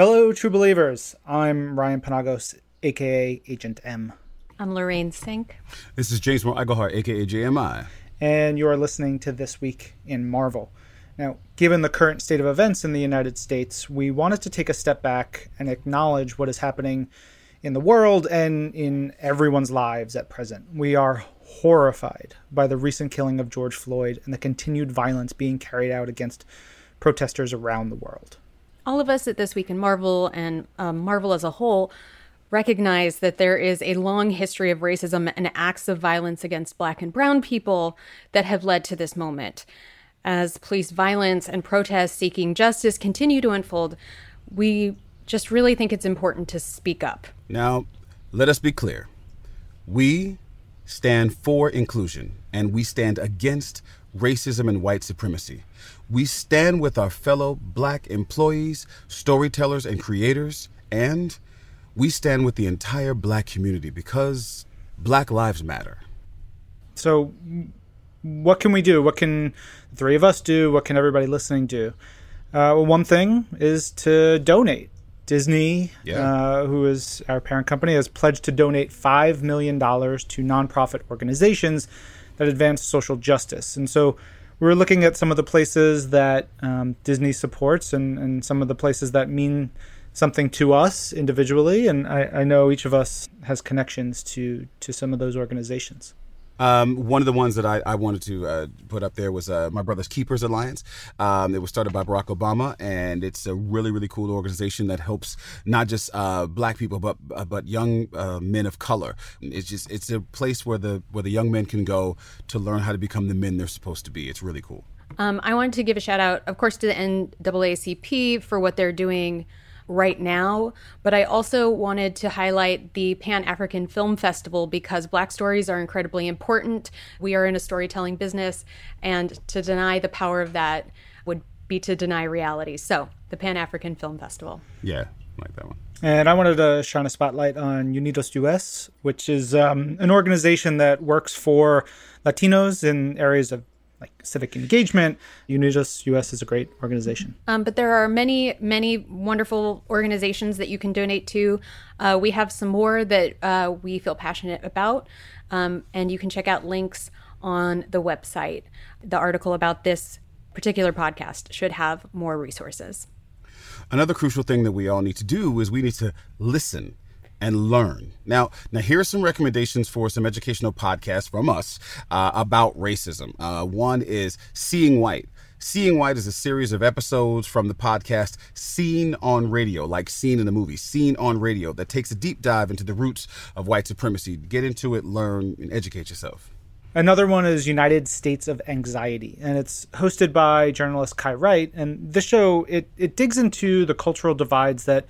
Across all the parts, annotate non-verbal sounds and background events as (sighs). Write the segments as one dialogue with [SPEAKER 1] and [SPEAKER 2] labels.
[SPEAKER 1] Hello, true believers. I'm Ryan Penagos, aka Agent M.
[SPEAKER 2] I'm Lorraine Cink.
[SPEAKER 3] This is James Moore Iglehart, aka JMI.
[SPEAKER 1] And you are listening to This Week in Marvel. Now, given the current state of events in the United States, we wanted to take a step back and acknowledge what is happening in the world and in everyone's lives at present. We are horrified by the recent killing of George Floyd and the continued violence being carried out against protesters around the world
[SPEAKER 2] all of us at This Week in Marvel and um, Marvel as a whole recognize that there is a long history of racism and acts of violence against Black and Brown people that have led to this moment. As police violence and protests seeking justice continue to unfold, we just really think it's important to speak up.
[SPEAKER 3] Now, let us be clear. We stand for inclusion and we stand against racism and white supremacy. We stand with our fellow black employees, storytellers, and creators, and we stand with the entire black community because black lives matter.
[SPEAKER 1] So, what can we do? What can the three of us do? What can everybody listening do? Uh, well, one thing is to donate. Disney, yeah. uh, who is our parent company, has pledged to donate $5 million to nonprofit organizations that advance social justice. And so we were looking at some of the places that um, Disney supports and, and some of the places that mean something to us individually. And I, I know each of us has connections to, to some of those organizations.
[SPEAKER 3] Um, one of the ones that I, I wanted to uh, put up there was uh, my brother's Keepers Alliance. Um, it was started by Barack Obama, and it's a really really cool organization that helps not just uh, Black people but uh, but young uh, men of color. It's just it's a place where the where the young men can go to learn how to become the men they're supposed to be. It's really cool.
[SPEAKER 2] Um, I wanted to give a shout out, of course, to the NAACP for what they're doing right now. But I also wanted to highlight the Pan African Film Festival because Black stories are incredibly important. We are in a storytelling business, and to deny the power of that would be to deny reality. So, the Pan African Film Festival.
[SPEAKER 3] Yeah, like that one.
[SPEAKER 1] And I wanted to shine a spotlight on Unidos US, which is um, an organization that works for Latinos in areas of like civic engagement. Unidos US is a great organization.
[SPEAKER 2] Um, but there are many, many wonderful organizations that you can donate to. Uh, we have some more that uh, we feel passionate about, um, and you can check out links on the website. The article about this particular podcast should have more resources.
[SPEAKER 3] Another crucial thing that we all need to do is we need to listen and learn. Now, now here are some recommendations for some educational podcasts from us uh, about racism. Uh, one is Seeing White. Seeing White is a series of episodes from the podcast Scene on Radio, like scene in a movie, Scene on Radio, that takes a deep dive into the roots of white supremacy. Get into it, learn, and educate yourself.
[SPEAKER 1] Another one is United States of Anxiety, and it's hosted by journalist Kai Wright. And this show it it digs into the cultural divides that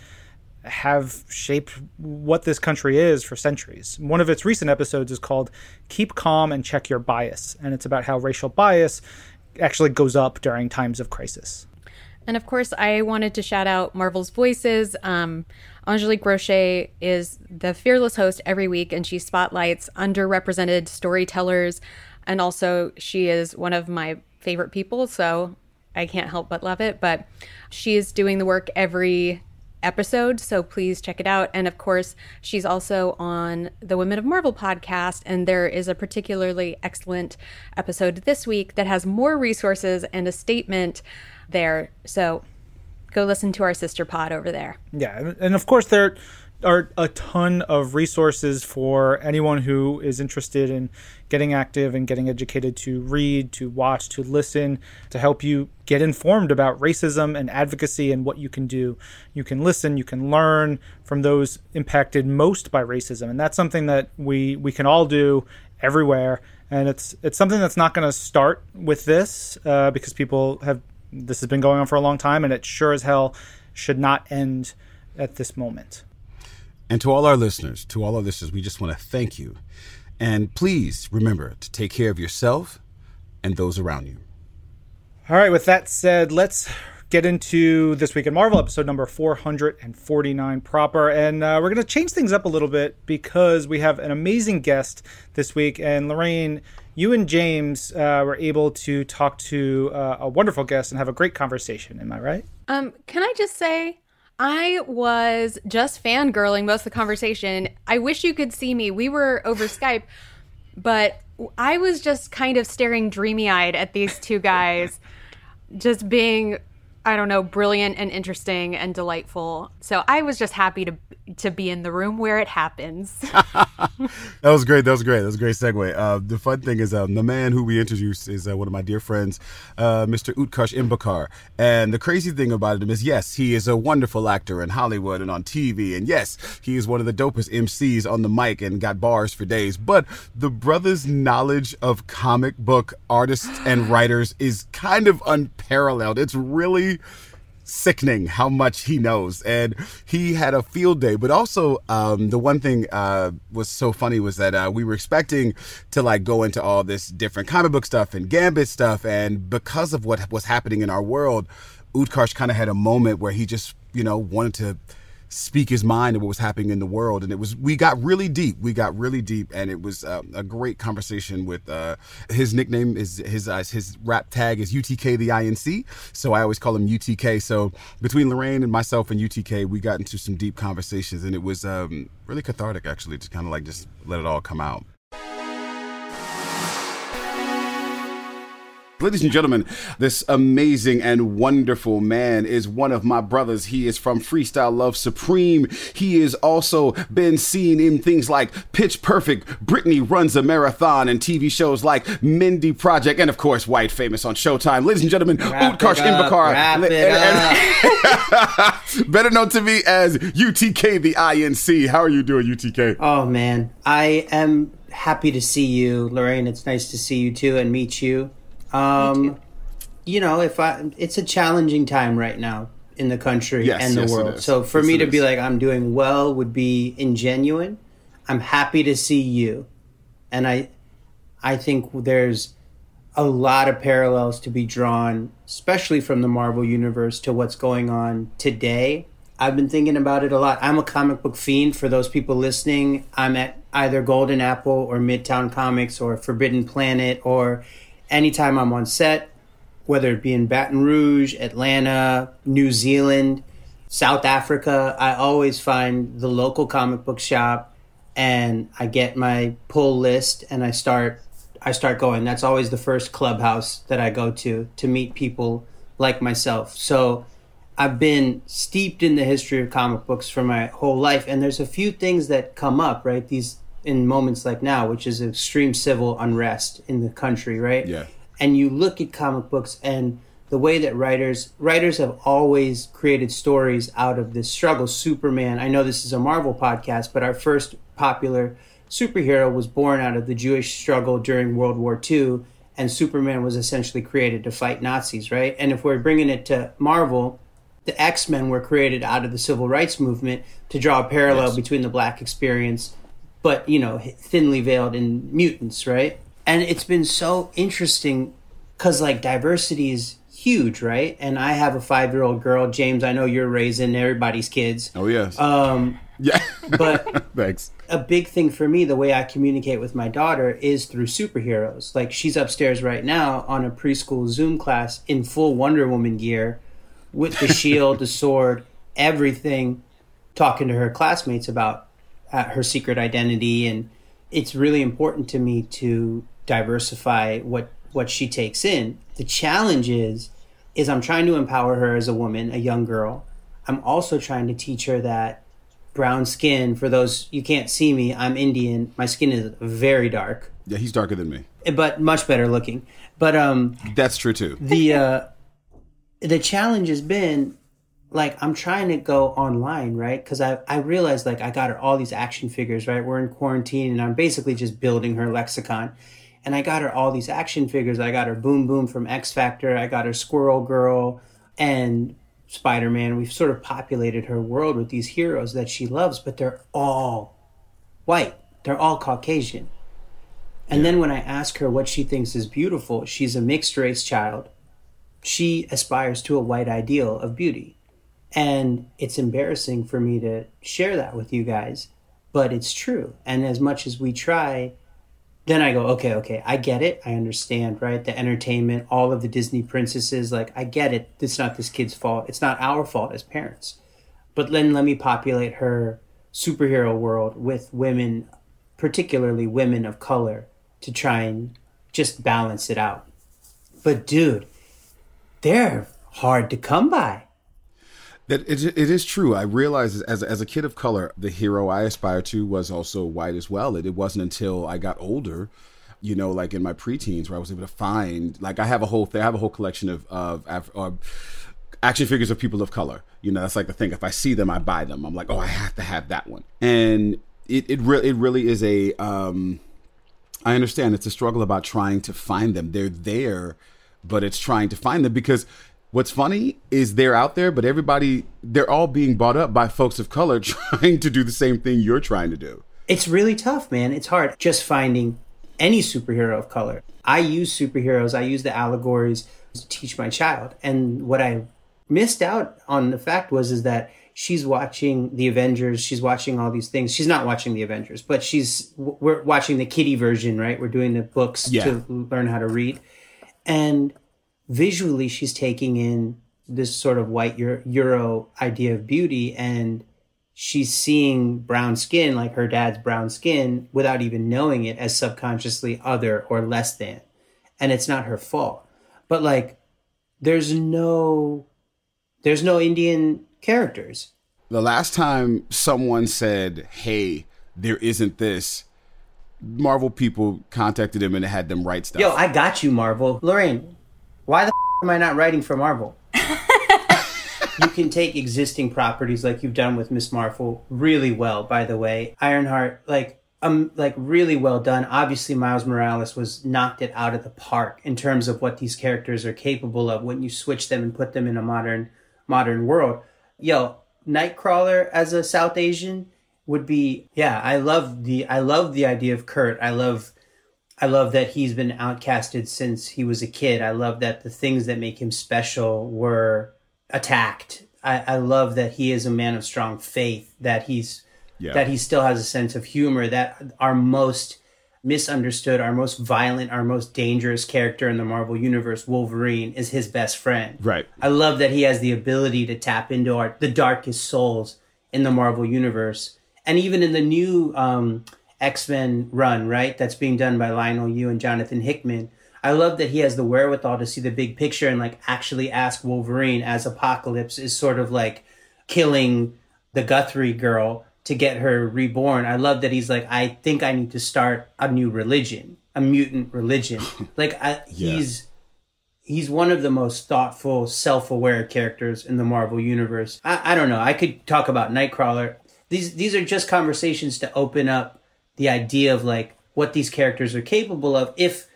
[SPEAKER 1] have shaped what this country is for centuries. One of its recent episodes is called Keep Calm and Check Your Bias, and it's about how racial bias actually goes up during times of crisis.
[SPEAKER 2] And of course, I wanted to shout out Marvel's Voices. Um, Angelique Roche is the fearless host every week, and she spotlights underrepresented storytellers. And also, she is one of my favorite people, so I can't help but love it. But she is doing the work every episode, so please check it out. And of course, she's also on the Women of Marvel podcast, and there is a particularly excellent episode this week that has more resources and a statement there. So go listen to our sister pod over there.
[SPEAKER 1] Yeah, and of course there are a ton of resources for anyone who is interested in getting active and getting educated to read, to watch, to listen, to help you get informed about racism and advocacy and what you can do. You can listen, you can learn from those impacted most by racism, and that's something that we we can all do everywhere. And it's it's something that's not going to start with this uh, because people have this has been going on for a long time, and it sure as hell should not end at this moment.
[SPEAKER 3] And to all our listeners, to all our listeners, we just want to thank you. And please remember to take care of yourself and those around you.
[SPEAKER 1] All right, with that said, let's get into this week in Marvel episode number 449 proper. And uh, we're going to change things up a little bit because we have an amazing guest this week. And Lorraine, you and James uh, were able to talk to uh, a wonderful guest and have a great conversation. Am I right?
[SPEAKER 2] Um, can I just say, I was just fangirling most of the conversation. I wish you could see me. We were over (laughs) Skype, but I was just kind of staring dreamy eyed at these two guys, just being I don't know, brilliant and interesting and delightful. So I was just happy to to be in the room where it happens. (laughs) (laughs)
[SPEAKER 3] that was great. That was great. That was a great segue. Uh, the fun thing is, um, the man who we introduced is uh, one of my dear friends, uh, Mr. Utkarsh Ambudkar. And the crazy thing about him is, yes, he is a wonderful actor in Hollywood and on TV. And yes, he is one of the dopest MCs on the mic and got bars for days. But the brother's knowledge of comic book artists and writers is kind of unparalleled. It's really sickening how much he knows. And he had a field day. But also, um, the one thing uh, was so funny was that uh, we were expecting to like go into all this different comic book stuff and Gambit stuff. And because of what was happening in our world, Utkarsh kind of had a moment where he just, you know, wanted to speak his mind and what was happening in the world. And it was, we got really deep. We got really deep. And it was uh, a great conversation with uh, his nickname is his, uh, his rap tag is UTK the INC. So I always call him UTK. So between Lorraine and myself and UTK, we got into some deep conversations and it was um, really cathartic actually to kind of like just let it all come out. Ladies and gentlemen, this amazing and wonderful man is one of my brothers. He is from Freestyle Love Supreme. He has also been seen in things like Pitch Perfect, Brittany Runs a Marathon, and TV shows like Mindy Project, and of course, White Famous on Showtime. Ladies and gentlemen, Utkarsh Ambudkar. (laughs) better known to me as UTK the INC. How are you doing, UTK?
[SPEAKER 4] Oh, man. I am happy to see you, Lorraine. It's nice to see you too and meet you. Um, you know, if I, it's a challenging time right now in the country yes, and the yes, world. So for yes, me to be like I'm doing well would be ingenuine. I'm happy to see you, and I, I think there's a lot of parallels to be drawn, especially from the Marvel universe to what's going on today. I've been thinking about it a lot. I'm a comic book fiend. For those people listening, I'm at either Golden Apple or Midtown Comics or Forbidden Planet or anytime I'm on set, whether it be in Baton Rouge, Atlanta, New Zealand, South Africa, I always find the local comic book shop and I get my pull list and I start I start going. That's always the first clubhouse that I go to to meet people like myself. So I've been steeped in the history of comic books for my whole life and there's a few things that come up, right? These in moments like now, which is extreme civil unrest in the country, right?
[SPEAKER 3] Yeah.
[SPEAKER 4] And you look at comic books and the way that writers writers have always created stories out of this struggle. Superman, I know this is a Marvel podcast, but our first popular superhero was born out of the Jewish struggle during World War II, and Superman was essentially created to fight Nazis, right? And if we're bringing it to Marvel, the X Men were created out of the civil rights movement to draw a parallel yes. between the black experience but you know, thinly veiled in mutants, right? And it's been so interesting because like diversity is huge, right? And I have a five year old girl, James. I know you're raising everybody's kids.
[SPEAKER 3] Oh yes.
[SPEAKER 4] Um,
[SPEAKER 3] yeah.
[SPEAKER 4] but (laughs)
[SPEAKER 3] thanks.
[SPEAKER 4] A big thing for me, the way I communicate with my daughter is through superheroes. Like she's upstairs right now on a preschool Zoom class in full Wonder Woman gear, with the (laughs) shield, the sword, everything, talking to her classmates about uh, her secret identity, and it's really important to me to diversify what what she takes in. The challenge is is I'm trying to empower her as a woman, a young girl. I'm also trying to teach her that brown skin. For those you can't see me, I'm Indian. My skin is very dark.
[SPEAKER 3] Yeah, he's darker than me,
[SPEAKER 4] but much better looking. But um,
[SPEAKER 3] that's true too.
[SPEAKER 4] The uh, the challenge has been like I'm trying to go online, right? Because I I realized like I got her all these action figures, right? We're in quarantine, and I'm basically just building her lexicon. And I got her all these action figures. I got her Boom Boom from X Factor. I got her Squirrel Girl and Spider Man. We've sort of populated her world with these heroes that she loves, but they're all white. They're all Caucasian. And yeah. then when I ask her what she thinks is beautiful, she's a mixed race child. She aspires to a white ideal of beauty and it's embarrassing for me to share that with you guys, but it's true. And as much as we try, then I go, okay, okay, I get it. I understand, right? The entertainment, all of the Disney princesses, like, I get it. It's not this kid's fault. It's not our fault as parents. but then let me populate her superhero world with women, particularly women of color, to try and just balance it out. But dude, they're hard to come by.
[SPEAKER 3] That it, it is true. I realized as as a kid of color, the hero I aspired to was also white as well. It, it wasn't until I got older, you know, like in my preteens, where I was able to find like I have a whole thing. I have a whole collection of of, of action figures of people of color. You know, that's like the thing. If I see them, I buy them. I'm like, oh, I have to have that one. And it it really it really is a. Um, I understand it's a struggle about trying to find them. They're there, but it's trying to find them because what's funny is they're out there, but everybody they're all being bought up by folks of color (laughs) trying to do the same thing you're trying to do.
[SPEAKER 4] It's really tough, man. It's hard just finding any superhero of color. I use superheroes. I use the allegories to teach my child, and what I missed out on the fact was is that she's watching the Avengers, she's watching all these things. She's not watching the Avengers, but she's we're watching the kitty version, right? We're doing the books yeah. to learn how to read. And visually she's taking in this sort of white Euro idea of beauty and she's seeing brown skin like her dad's brown skin without even knowing it as subconsciously other or less than. And it's not her fault. But like there's no there's no Indian characters.
[SPEAKER 3] The last time someone said, "Hey, there isn't this," Marvel people contacted him and had them write stuff.
[SPEAKER 4] Yo, I got you, Marvel. Lorraine, why the f- am I not writing for Marvel? (laughs) you can take existing properties like you've done with Miss Marvel really well. By the way, Ironheart, like um, like really well done. Obviously, Miles Morales was knocked it out of the park in terms of what these characters are capable of when you switch them and put them in a modern modern world. Yo, Nightcrawler as a South Asian would be yeah. I love the I love the idea of Kurt. I love I love that he's been outcasted since he was a kid. I love that the things that make him special were attacked. I, I love that he is a man of strong faith. That he's yeah. that he still has a sense of humor. That our most misunderstood, our most violent, our most dangerous character in the Marvel universe, Wolverine, is his best friend.
[SPEAKER 3] Right.
[SPEAKER 4] I love that he has the ability to tap into our the darkest souls in the Marvel universe, and even in the new um, X Men run, right, that's being done by Leinil Yu and Jonathan Hickman. I love that he has the wherewithal to see the big picture and like actually ask Wolverine as Apocalypse is sort of like killing the Guthrie girl to get her reborn. I love that he's like, I think I need to start a new religion, a mutant religion. (laughs) like I, yeah. he's he's one of the most thoughtful, self-aware characters in the Marvel universe. I, I don't know. I could talk about Nightcrawler. These these are just conversations to open up the idea of like what these characters are capable of if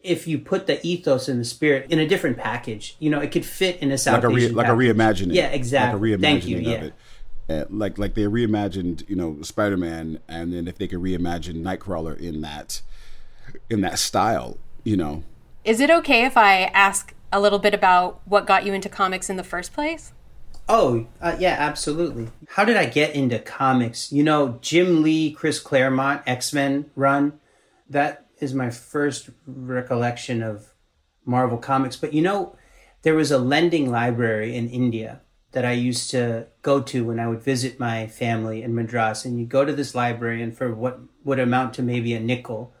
[SPEAKER 4] if you put the ethos and the spirit in a different package. You know, it could fit in a South
[SPEAKER 3] like a
[SPEAKER 4] re-
[SPEAKER 3] like a reimagining.
[SPEAKER 4] Yeah, exactly. Like a reimagining Thank you. Yeah. It.
[SPEAKER 3] Uh, like like they reimagined you know Spider Man, and then if they could reimagine Nightcrawler in that in that style, you know.
[SPEAKER 2] Is it okay if I ask a little bit about what got you into comics in the first place?
[SPEAKER 4] Oh, uh, yeah, absolutely. How did I get into comics? You know, Jim Lee, Chris Claremont, X Men run. That is my first recollection of Marvel comics. But you know, there was a lending library in India that I used to go to when I would visit my family in Madras. And you go to this library, and for what would amount to maybe a nickel,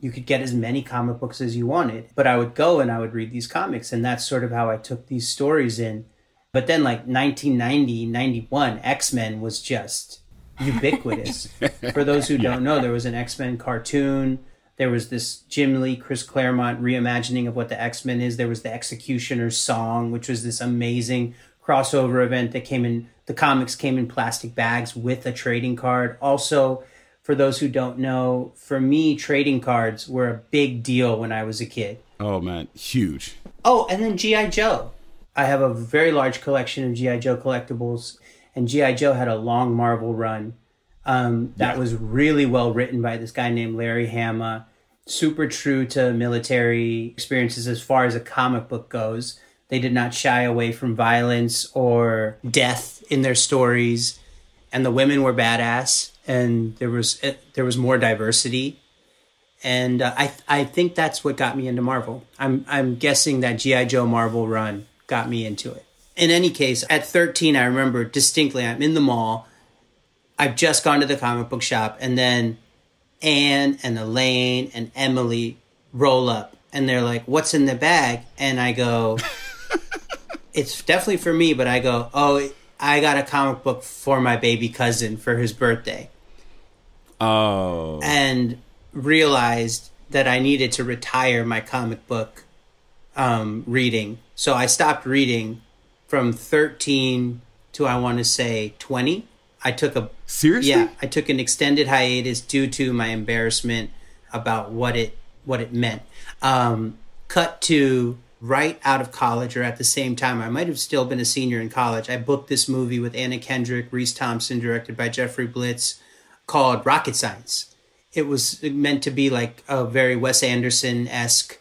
[SPEAKER 4] you could get as many comic books as you wanted. But I would go and I would read these comics, and that's sort of how I took these stories in. But then, like 1990, 91, X Men was just ubiquitous. (laughs) for those who don't know, there was an X Men cartoon. There was this Jim Lee, Chris Claremont reimagining of what the X Men is. There was the X-Cutioner's song, which was this amazing crossover event that came in the comics came in plastic bags with a trading card. Also, for those who don't know, for me, trading cards were a big deal when I was a kid.
[SPEAKER 3] Oh man, huge.
[SPEAKER 4] Oh, and then GI Joe. I have a very large collection of GI Joe collectibles, and GI Joe had a long Marvel run um, that yeah. was really well written by this guy named Larry Hama. Super true to military experiences as far as a comic book goes. They did not shy away from violence or death in their stories, and the women were badass, and there was eh, there was more diversity, and uh, I I think that's what got me into Marvel. I'm I'm guessing that GI Joe Marvel run got me into it. in any case, at 13, I remember distinctly, I'm in the mall. I've just gone to the comic book shop, and then Anne and Elaine and Emily roll up, and they're like, What's in the bag? And I go, (laughs) It's definitely for me, but I go, Oh, I got a comic book for my baby cousin for his birthday.
[SPEAKER 3] Oh.
[SPEAKER 4] And realized that I needed to retire my comic book um, reading. So I stopped reading from 13 to I want to say 20. I took a
[SPEAKER 3] seriously.
[SPEAKER 4] Yeah, I took an extended hiatus due to my embarrassment about what it what it meant. Um, cut to right out of college or at the same time. I might have still been a senior in college. I booked this movie with Anna Kendrick, Reece Thompson, directed by Jeffrey Blitz, called Rocket Science. It was meant to be like a very Wes Anderson esque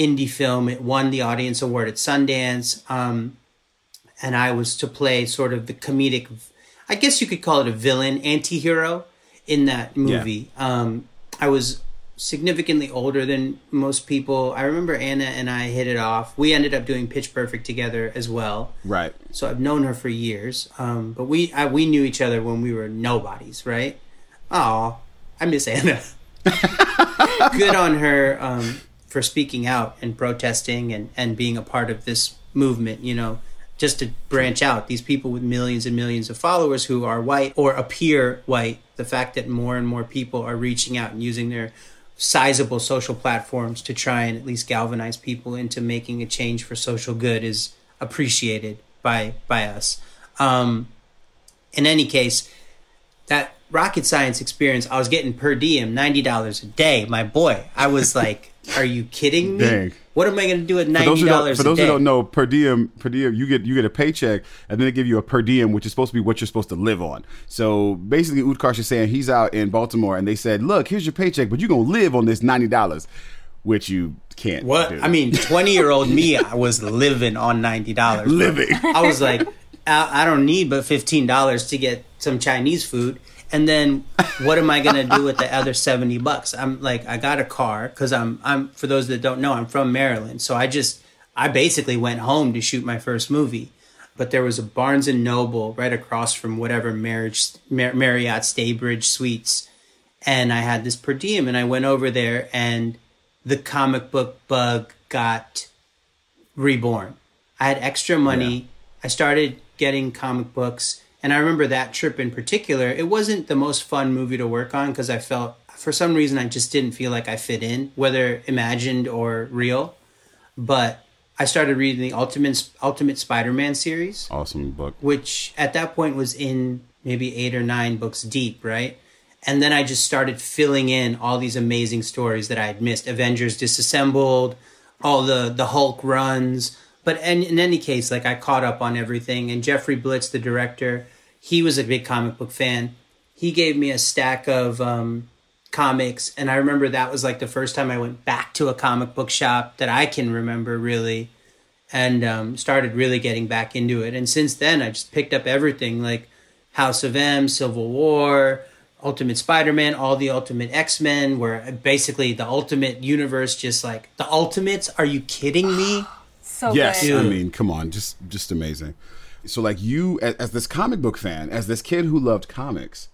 [SPEAKER 4] indie film. It won the audience award at Sundance. Um, and I was to play sort of the comedic, I guess you could call it a villain, anti hero in that movie. Yeah. Um, I was significantly older than most people. I remember Anna and I hit it off. We ended up doing Pitch Perfect together as well.
[SPEAKER 3] Right.
[SPEAKER 4] So I've known her for years. Um, but we I, we knew each other when we were nobodies, right? Oh, I miss Anna. (laughs) Good on her um, for speaking out and protesting and, and being a part of this movement. You know, just to branch out these people with millions and millions of followers who are white or appear white the fact that more and more people are reaching out and using their sizable social platforms to try and at least galvanize people into making a change for social good is appreciated by by us um, in any case that rocket science experience i was getting per diem $90 a day my boy i was like are you kidding me
[SPEAKER 3] Dang.
[SPEAKER 4] What am I going to do at ninety dollars?
[SPEAKER 3] For those who don't know, per diem, per diem, you get you get a paycheck, and then they give you a per diem, which is supposed to be what you're supposed to live on. So basically, Utkarsh is saying he's out in Baltimore, and they said, "Look, here's your paycheck, but you're gonna live on this ninety dollars." Which you can't.
[SPEAKER 4] What
[SPEAKER 3] do.
[SPEAKER 4] I mean, twenty year old me, I was living on ninety dollars.
[SPEAKER 3] Living.
[SPEAKER 4] I was like, I, I don't need but fifteen dollars to get some Chinese food and then what am I gonna do with the other seventy bucks? I'm like, I got a car because I'm I'm for those that don't know, I'm from Maryland, so I just I basically went home to shoot my first movie. But there was a Barnes and Noble right across from whatever marriage Mar- Marriott Staybridge Suites, and I had this per diem, and I went over there, and the comic book bug got reborn. I had extra money. Yeah. I started getting comic books and I remember that trip in particular, it wasn't the most fun movie to work on because I felt, for some reason, I just didn't feel like I fit in, whether imagined or real. But I started reading the Ultimate Ultimate Spider-Man series.
[SPEAKER 3] Awesome book.
[SPEAKER 4] Which at that point was in maybe eight or nine books deep, right? And then I just started filling in all these amazing stories that I had missed. Avengers Disassembled, all the the Hulk runs, but in, in any case, like I caught up on everything. And Jeffrey Blitz, the director, he was a big comic book fan. He gave me a stack of um, comics, and I remember that was like the first time I went back to a comic book shop that I can remember really, and um, started really getting back into it. And since then, I just picked up everything like House of M, Civil War, Ultimate Spider-Man, all the Ultimate X-Men, where basically the Ultimate Universe just like the Ultimates. Are you kidding me? (sighs) (sighs) (sighs)
[SPEAKER 2] so
[SPEAKER 3] yes,
[SPEAKER 2] good.
[SPEAKER 3] I mean, come on, just just amazing. So, like you, as, as this comic book fan, as this kid who loved comics,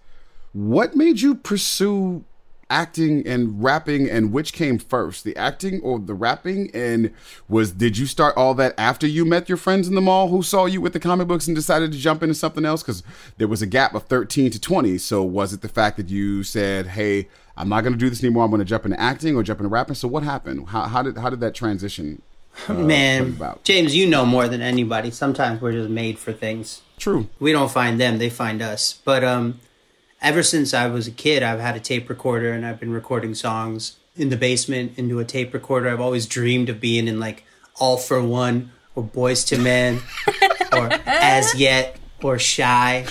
[SPEAKER 3] what made you pursue acting and rapping and which came first the acting or the rapping? And was did you start all that after you met your friends in the mall who saw you with the comic books and decided to jump into something else? Because there was a gap of 13 to 20 so was it the fact that you said hey i'm not going to do this anymore. I'm going to jump into acting or jump into rapping. So what happened? How, how did how did that transition
[SPEAKER 4] uh, Man, James, you know more than anybody. Sometimes we're just made for things.
[SPEAKER 3] True.
[SPEAKER 4] We don't find them; they find us. But um, ever since I was a kid, I've had a tape recorder and I've been recording songs in the basement into a tape recorder. I've always dreamed of being in like All-4-One or Boyz II Men (laughs) or Az Yet or Shai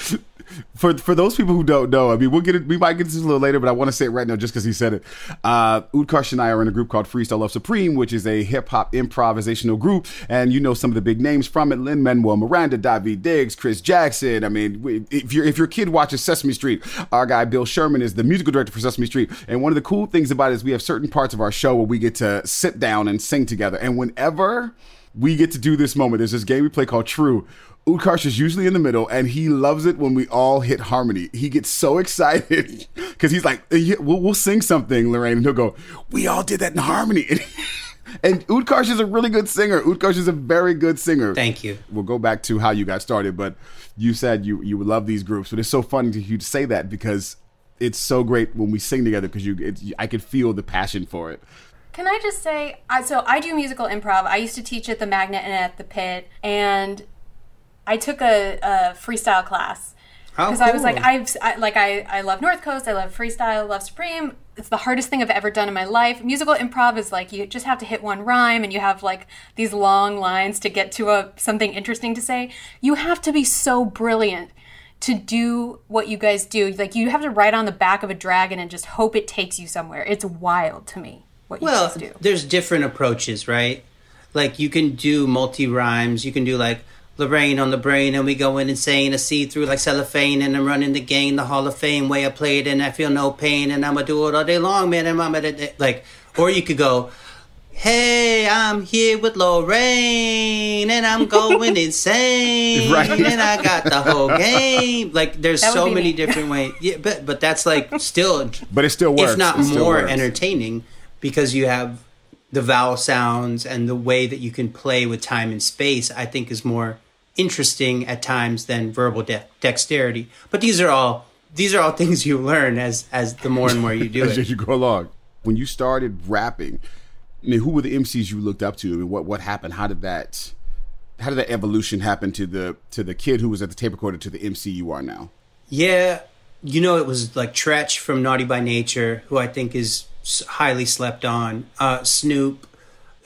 [SPEAKER 3] for for those people who don't know, I mean, we'll get it. We might get this a little later, but I want to say it right now just because he said it. Uh, Utkarsh and I are in a group called Freestyle Love Supreme, which is a hip hop improvisational group, and you know some of the big names from it: Lin Manuel Miranda, Daveed Diggs, Chris Jackson. I mean, if your if your kid watches Sesame Street, our guy Bill Sherman is the musical director for Sesame Street, and one of the cool things about it is we have certain parts of our show where we get to sit down and sing together, and whenever we get to do this moment. There's this game we play called True. Utkarsh is usually in the middle, and he loves it when we all hit harmony. He gets so (laughs) excited because he's like, we'll, we'll, sing something, Lorraine," and he'll go, "We all did that in harmony." (laughs) and Utkarsh is a really good singer. Utkarsh is a very good singer.
[SPEAKER 4] Thank you.
[SPEAKER 3] We'll go back to how you got started, but you said you you love these groups, but it's so funny to you to say that because it's so great when we sing together because you it, I could feel the passion for it.
[SPEAKER 5] Can I just say, so I do musical improv. I used to teach at the Magnet and at the Pit, and I took a, a freestyle class because cool. I was like, I've I, like I I love North Coast. I love freestyle. Love Supreme. It's the hardest thing I've ever done in my life. Musical improv is like you just have to hit one rhyme, and you have like these long lines to get to a something interesting to say. You have to be so brilliant to do what you guys do. Like you have to ride on the back of a dragon and just hope it takes you somewhere. It's wild to me what you
[SPEAKER 4] well,
[SPEAKER 5] do.
[SPEAKER 4] There's different approaches, right? Like you can do multi rhymes. You can do like Lorraine on the brain, and we go in insane, a see through like cellophane, and I'm running the game, the Hall of Fame way I played, and I feel no pain, and I'ma do it all day long, man. And I'm like, or you could go, Hey, I'm here with Lorraine, and I'm going (laughs) insane, right? And I got the whole game. Like, there's so many me. different ways. Yeah, but but that's like still,
[SPEAKER 3] but it still works.
[SPEAKER 4] If not
[SPEAKER 3] it
[SPEAKER 4] more entertaining, because you have the vowel sounds and the way that you can play with time and space. I think is more interesting at times than verbal de- dexterity. But these are all these are all (laughs) things you learn as as the more and more you do (laughs)
[SPEAKER 3] as
[SPEAKER 4] it.
[SPEAKER 3] you go along. When you started rapping, I mean, who were the MCs you looked up to? I mean, what what happened? How did that how did that evolution happen to the to the kid who was at the tape recorder to the MC you are now?
[SPEAKER 4] Yeah, you know, it was like Treach from Naughty by Nature, who I think is highly slept on. Uh, Snoop,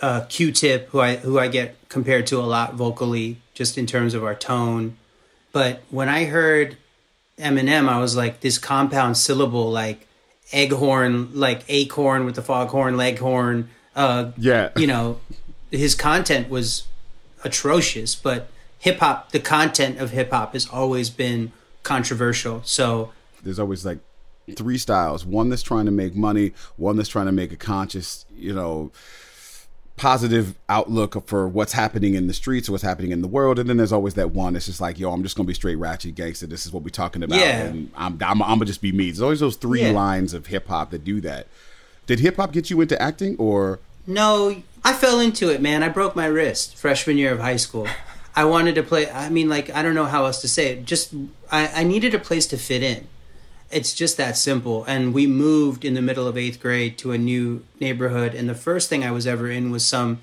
[SPEAKER 4] uh, Q-Tip, who I who I get compared to a lot vocally, just in terms of our tone. But when I heard Eminem, I was like, this compound syllable, like eggcorn, like acorn with the foghorn, leghorn. Uh,
[SPEAKER 3] yeah,
[SPEAKER 4] you know, his content was atrocious. But hip hop, the content of hip hop has always been controversial. So
[SPEAKER 3] there's always like three styles: one that's trying to make money, one that's trying to make a conscious, you know positive outlook for what's happening in the streets or what's happening in the world. And then there's always that one that's just like, yo, I'm just gonna be straight ratchet gangster. This is what we're talking about. Yeah. And I'm, I'm, I'm gonna just be me. There's always those three yeah. lines of hip hop that do that. Did hip hop get you into acting or?
[SPEAKER 4] No, I fell into it, man. I broke my wrist freshman year of high school. I wanted to play. I mean, like, I don't know how else to say it. Just, I, I needed a place to fit in. It's just that simple. And we moved in the middle of eighth grade to a new neighborhood. And the first thing I was ever in was some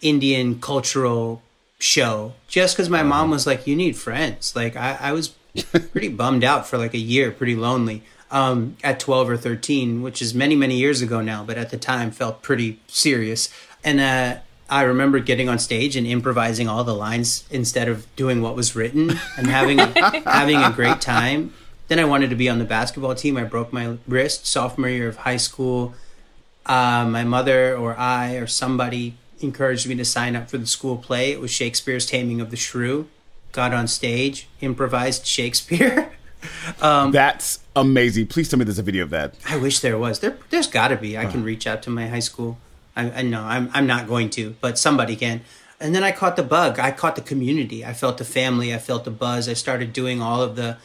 [SPEAKER 4] Indian cultural show. Just because my mom was like, you need friends. Like, I, I was (laughs) pretty bummed out for like a year, pretty lonely. Um, at 12 or 13, which is many, many years ago now, but at the time felt pretty serious. And uh, I remember getting on stage and improvising all the lines instead of doing what was written and having (laughs) having a great time. Then I wanted to be on the basketball team. I broke my wrist sophomore year of high school. Uh, my mother or I or somebody encouraged me to sign up for the school play. It was Shakespeare's Taming of the Shrew. Got on stage, improvised Shakespeare. (laughs)
[SPEAKER 3] um, That's amazing. Please tell me there's a video of that.
[SPEAKER 4] I wish there was. There, there's got to be. I can reach out to my high school. I, I know I'm, I'm not going to, but somebody can. And then I caught the bug. I caught the community. I felt the family. I felt the buzz. I started doing all of the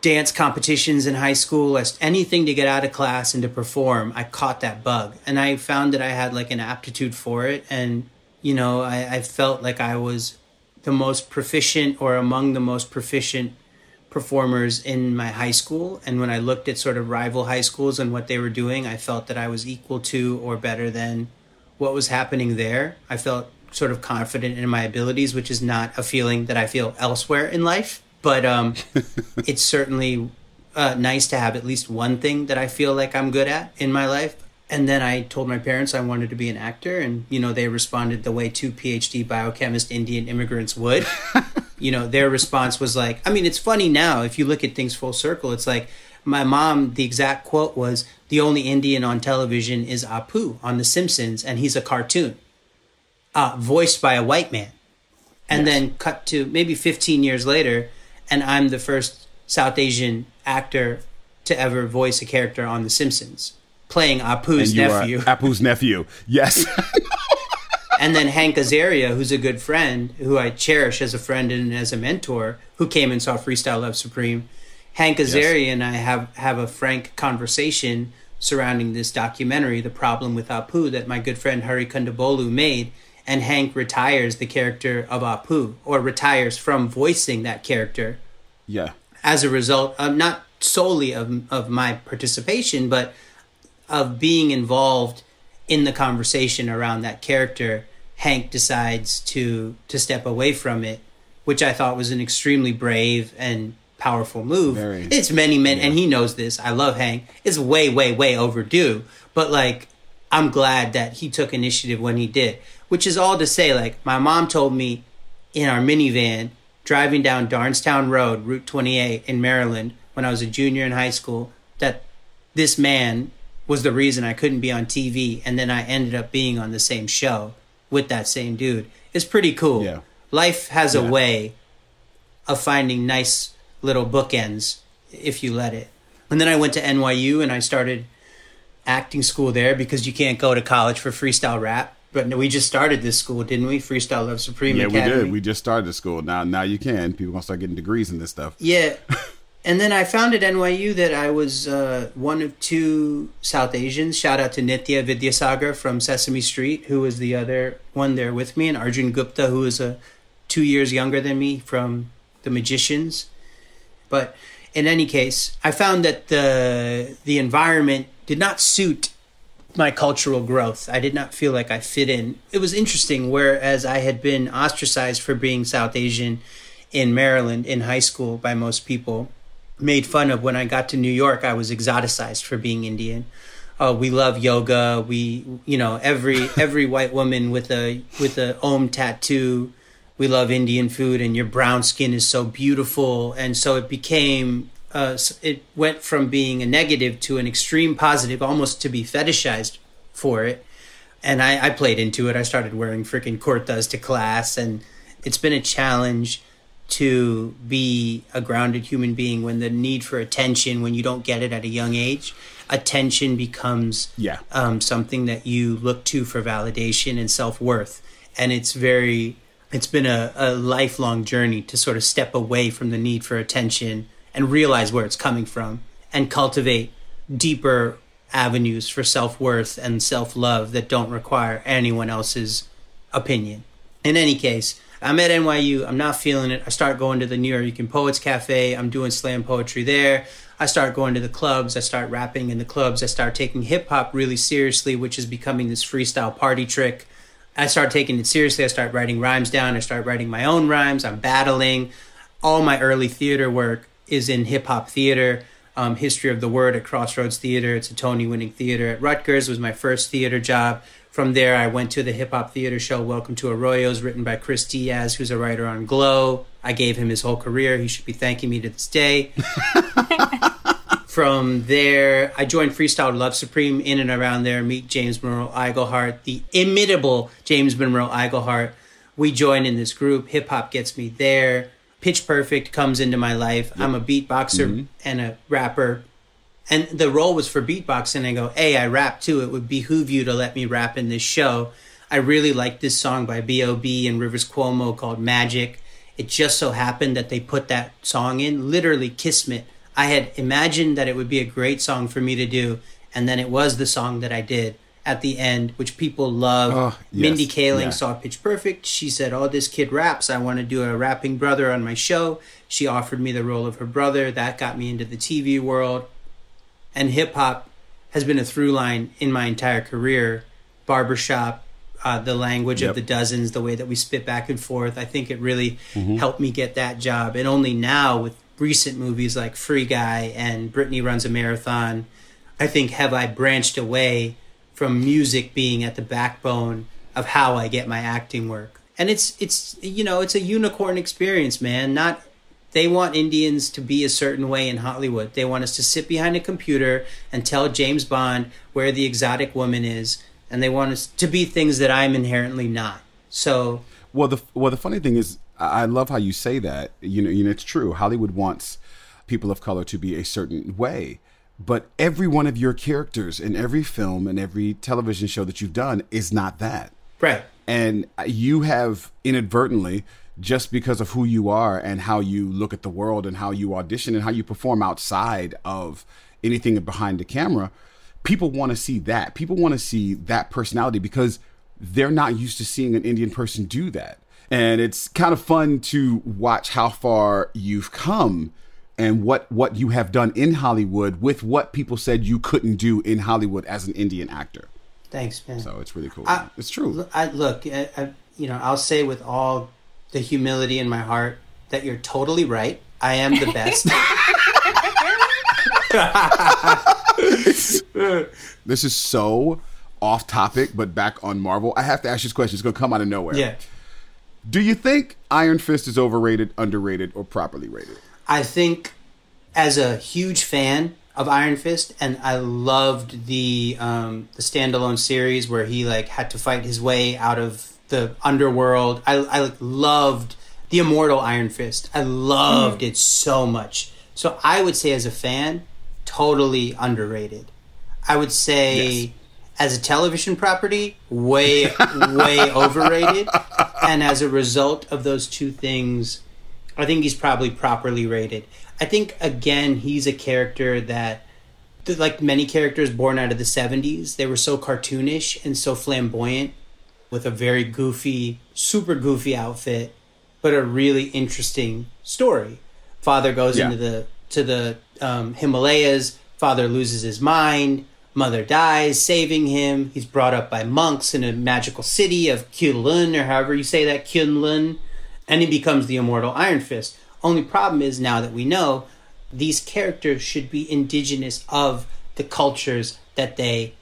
[SPEAKER 4] dance competitions in high school, anything to get out of class and to perform, I caught that bug. And I found that I had like an aptitude for it. And, you know, I, I felt like I was the most proficient or among the most proficient performers in my high school. And when I looked at sort of rival high schools and what they were doing, I felt that I was equal to or better than what was happening there. I felt sort of confident in my abilities, which is not a feeling that I feel elsewhere in life but um, (laughs) it's certainly uh, nice to have at least one thing that I feel like I'm good at in my life. And then I told my parents I wanted to be an actor, and you know they responded the way two PhD biochemist Indian immigrants would. (laughs) you know their response was like, I mean, it's funny now if you look at things full circle. It's like my mom. The exact quote was, "The only Indian on television is Apu on The Simpsons, and he's a cartoon, uh, voiced by a white man." And yes. then cut to maybe 15 years later, and I'm the first South Asian actor to ever voice a character on The Simpsons, playing Apu's nephew. (laughs)
[SPEAKER 3] Apu's nephew, yes.
[SPEAKER 4] and then Hank Azaria, who's a good friend, who I cherish as a friend and as a mentor, who came and saw Freestyle Love Supreme. Hank Azaria yes. and I have have a frank conversation surrounding this documentary, The Problem with Apu, that my good friend Hari Kondabolu made. And Hank retires the character of Apu, or retires from voicing that character.
[SPEAKER 3] Yeah.
[SPEAKER 4] As a result, of not solely of, of my participation, but of being involved in the conversation around that character, Hank decides to to step away from it, which I thought was an extremely brave and powerful move. Very, it's many men, yeah. and he knows this. I love Hank. It's way, way, way overdue. But like, I'm glad that he took initiative when he did. Which is all to say, like, my mom told me in our minivan driving down Darnestown Road, Route 28 in Maryland, when I was a junior in high school, that this man was the reason I couldn't be on TV, and then I ended up being on the same show with that same dude. It's pretty cool. Yeah. Life has yeah. a way of finding nice little bookends if you let it. And then I went to NYU and I started acting school there because you can't go to college for freestyle rap. But we just started this school, didn't we? Freestyle Love Supreme
[SPEAKER 3] yeah,
[SPEAKER 4] Academy.
[SPEAKER 3] we did. We just started the school. Now, now you can. People gonna start getting degrees in this stuff.
[SPEAKER 4] Yeah. (laughs) and then I found at NYU that I was uh, one of two South Asians. Shout out to Nitya Vidyasagar from Sesame Street, who was the other one there with me, and Arjun Gupta, who is a two years younger than me from The Magicians. But in any case, I found that the the environment did not suit my cultural growth. I did not feel like I fit in. It was interesting, whereas I had been ostracized for being South Asian in Maryland in high school by most people, made fun of when I got to New York, I was exoticized for being Indian. Uh, we love yoga. We, you know, every (laughs) every white woman with a with a Om tattoo we love Indian food and your brown skin is so beautiful. And so it became, uh, it went from being a negative to an extreme positive, almost to be fetishized for it. And I, I played into it. I started wearing freaking kurtas to class. And it's been a challenge to be a grounded human being when the need for attention, when you don't get it at a young age, attention becomes
[SPEAKER 3] yeah.
[SPEAKER 4] um, something that you look to for validation and self worth. And it's very it's been a, a lifelong journey to sort of step away from the need for attention and realize where it's coming from and cultivate deeper avenues for self worth and self love that don't require anyone else's opinion. In any case, I'm at NYU. I'm not feeling it. I start going to the New York Poets Cafe. I'm doing slam poetry there. I start going to the clubs. I start rapping in the clubs. I start taking hip hop really seriously, which is becoming this freestyle party trick. I start taking it seriously. I start writing rhymes down. I start writing my own rhymes. I'm battling. All my early theater work is in hip hop theater. Um, History of the Word at Crossroads Theater. It's a Tony winning theater at Rutgers. was my first theater job. From there, I went to the hip hop theater show Welcome to Arroyos, written by Chris Diaz, who's a writer on Glow. I gave him his whole career. He should be thanking me to this day. (laughs) From there, I joined Freestyle Love Supreme in and around there. Meet James Monroe Iglehart, the imitable James Monroe Iglehart. We join in this group. Hip hop gets me there. Pitch Perfect comes into my life. Yep. I'm a beatboxer mm-hmm. and a rapper. And the role was for beatboxing. I go, hey, I rap too. It would behoove you to let me rap in this show. I really like this song by B.O.B. and Rivers Cuomo called Magic. It just so happened that they put that song in, literally Kismet I had imagined that it would be a great song for me to do, and then it was the song that I did at the end, which people love. Oh, yes. Mindy Kaling yeah. saw Pitch Perfect. She said, "Oh, this kid raps. I want to do a rapping brother on my show." She offered me the role of her brother. That got me into the TV world, and hip hop has been a through line in my entire career. Barbershop, uh, the language yep. of the dozens, the way that we spit back and forth. I think it really mm-hmm. helped me get that job. And only now with recent movies like Free Guy and Brittany Runs a Marathon, I think have I branched away from music being at the backbone of how I get my acting work. And it's it's you know, it's a unicorn experience, man. Not they want Indians to be a certain way in Hollywood. They want us to sit behind a computer and tell James Bond where the exotic woman is, and they want us to be things that I'm inherently not. So,
[SPEAKER 3] well, the well, the funny thing is, I love how you say that. You know, you know, it's true. Hollywood wants people of color to be a certain way, but every one of your characters in every film and every television show that you've done is not that.
[SPEAKER 4] Right.
[SPEAKER 3] And you have inadvertently, just because of who you are and how you look at the world and how you audition and how you perform outside of anything behind the camera, people want to see that. People want to see that personality because they're not used to seeing an Indian person do that. And it's kind of fun to watch how far you've come and what what you have done in Hollywood with what people said you couldn't do in Hollywood as an Indian actor.
[SPEAKER 4] Thanks, man.
[SPEAKER 3] So it's really cool. I, it's true.
[SPEAKER 4] I, look, I, I, you know, I'll say with all the humility in my heart that you're totally right. I am the best. (laughs)
[SPEAKER 3] this is so off topic, but back on Marvel. I have to ask you this question. It's going to come out of nowhere.
[SPEAKER 4] Yeah.
[SPEAKER 3] Do you think Iron Fist is overrated, underrated, or properly rated?
[SPEAKER 4] I think, as a huge fan of Iron Fist, and I loved the um, the standalone series where he like had to fight his way out of the underworld. I I loved the Immortal Iron Fist. I loved mm. it so much. So I would say, as a fan, totally underrated. I would say. Yes as a television property, way, way (laughs) overrated. And as a result of those two things, I think he's probably properly rated. I think again he's a character that like many characters born out of the 70s, they were so cartoonish and so flamboyant with a very goofy, super goofy outfit, but a really interesting story. Father goes yeah. into the to the um, Himalayas, father loses his mind, mother dies, saving him. He's brought up by monks in a magical city of Kunlun, or however you say that, Kunlun and he becomes the immortal Iron Fist. Only problem is now that we know these characters should be indigenous of the cultures that they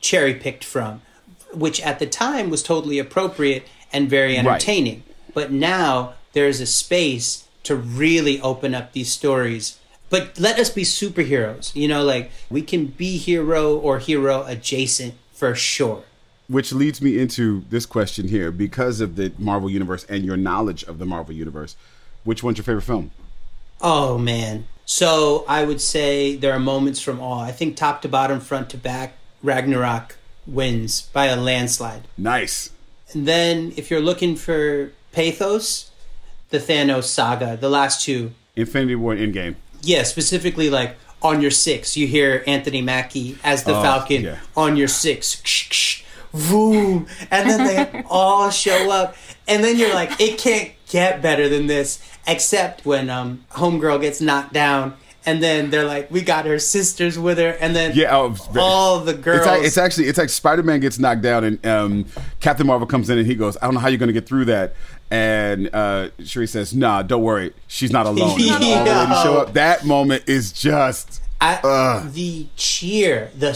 [SPEAKER 4] cherry picked from, which at the time was totally appropriate and very entertaining. Right. But now there's a space to really open up these stories. But let us be superheroes. You know, like we can be hero or hero adjacent for sure
[SPEAKER 3] which leads me into this question here because of the Marvel universe and your knowledge of the Marvel universe. Which one's your favorite film?
[SPEAKER 4] Oh man. So I would say there are moments from all. I think top to bottom, front to back, Ragnarok wins by a landslide.
[SPEAKER 3] Nice.
[SPEAKER 4] And then if you're looking for pathos, the Thanos saga, the last two.
[SPEAKER 3] Infinity War and Endgame.
[SPEAKER 4] Yeah, specifically like on your six, you hear Anthony Mackie as the oh, Falcon yeah. on your six boom, and then they (laughs) all show up, and then you're like, it can't get better than this, except when um, homegirl gets knocked down. And then they're like, "We got her sisters with her," and then yeah, oh, all the girls.
[SPEAKER 3] It's, like, it's, actually it's like Spider Man gets knocked down, and um, Captain Marvel comes in, and he goes, "I don't know how you're going to get through that." And uh, Shuri says, "Nah, don't worry, she's not alone." (laughs) yeah. all the ladies show up. That moment is just
[SPEAKER 4] I, the cheer, the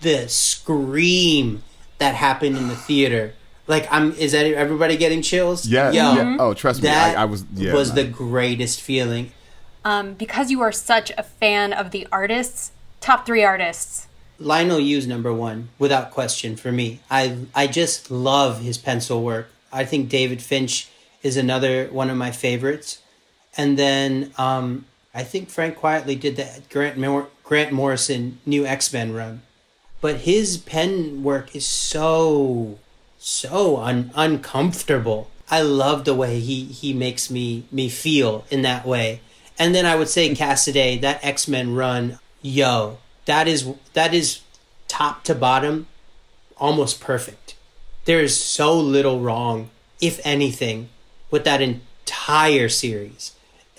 [SPEAKER 4] the scream that happened in the theater. Like I'm, is that everybody getting chills?
[SPEAKER 3] Yeah. Yo, yeah. Oh, trust me, I, I, was.
[SPEAKER 4] Yeah, was the greatest feeling.
[SPEAKER 5] Um, because you are such a fan of the artists, top three artists.
[SPEAKER 4] Leinil Yu's number one, without question, for me. I I just love his pencil work. I think David Finch is another one of my favorites. And then um, I think Frank Quitely did that Grant Mor- Grant Morrison new X Men run but his pen work is so so un- uncomfortable. I love the way he he makes me me feel in that way. And then I would say Cassaday, that X Men run, yo, that is that is top to bottom, almost perfect. There is so little wrong, if anything, with that entire series,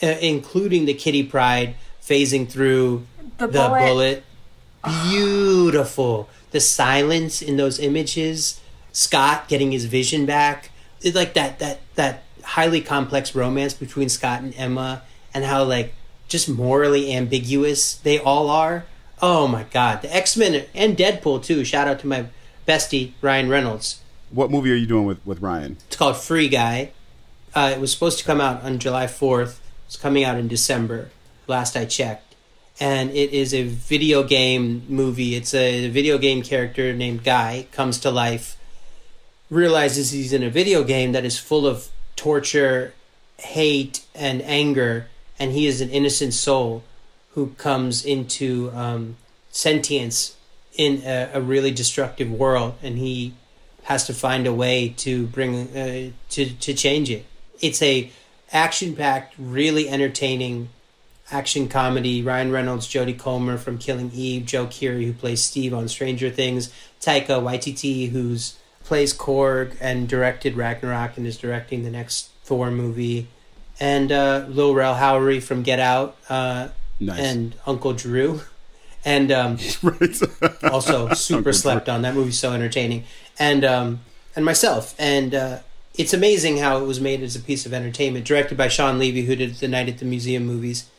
[SPEAKER 4] uh, including the Kitty Pryde phasing through the, the bullet. bullet beautiful. The silence in those images, Scott getting his vision back. It's like that that that highly complex romance between Scott and Emma and how like just morally ambiguous they all are. Oh my god. The X-Men and Deadpool too. Shout out to my bestie Ryan Reynolds.
[SPEAKER 3] What movie are you doing with with Ryan?
[SPEAKER 4] It's called Free Guy. Uh, it was supposed to come out on July 4th. It's coming out in December. Last I checked and it is a video game movie. It's a video game character named Guy comes to life, realizes he's in a video game that is full of torture, hate, and anger, and he is an innocent soul who comes into um, sentience in a, a really destructive world, and he has to find a way to bring uh, to to change it. It's a action packed, really entertaining action comedy. Ryan Reynolds, Jodie Comer from Killing Eve, Joe Keery who plays Steve on Stranger Things, Taika Waititi who's plays Korg and directed Ragnarok and is directing the next Thor movie, and uh, Lil Rel Howery from Get Out, uh, nice. and Uncle Drew. And um, (laughs) right. also (laughs) super slept Drew. on that movie's so entertaining, and um, and myself, and uh, it's amazing how it was made as a piece of entertainment, directed by Shawn Levy, who did the Night at the Museum movies.